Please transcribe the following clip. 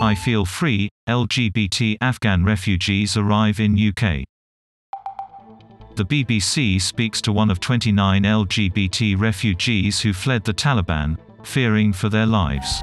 I feel free, LGBT Afghan refugees arrive in UK. The BBC speaks to one of 29 LGBT refugees who fled the Taliban, fearing for their lives.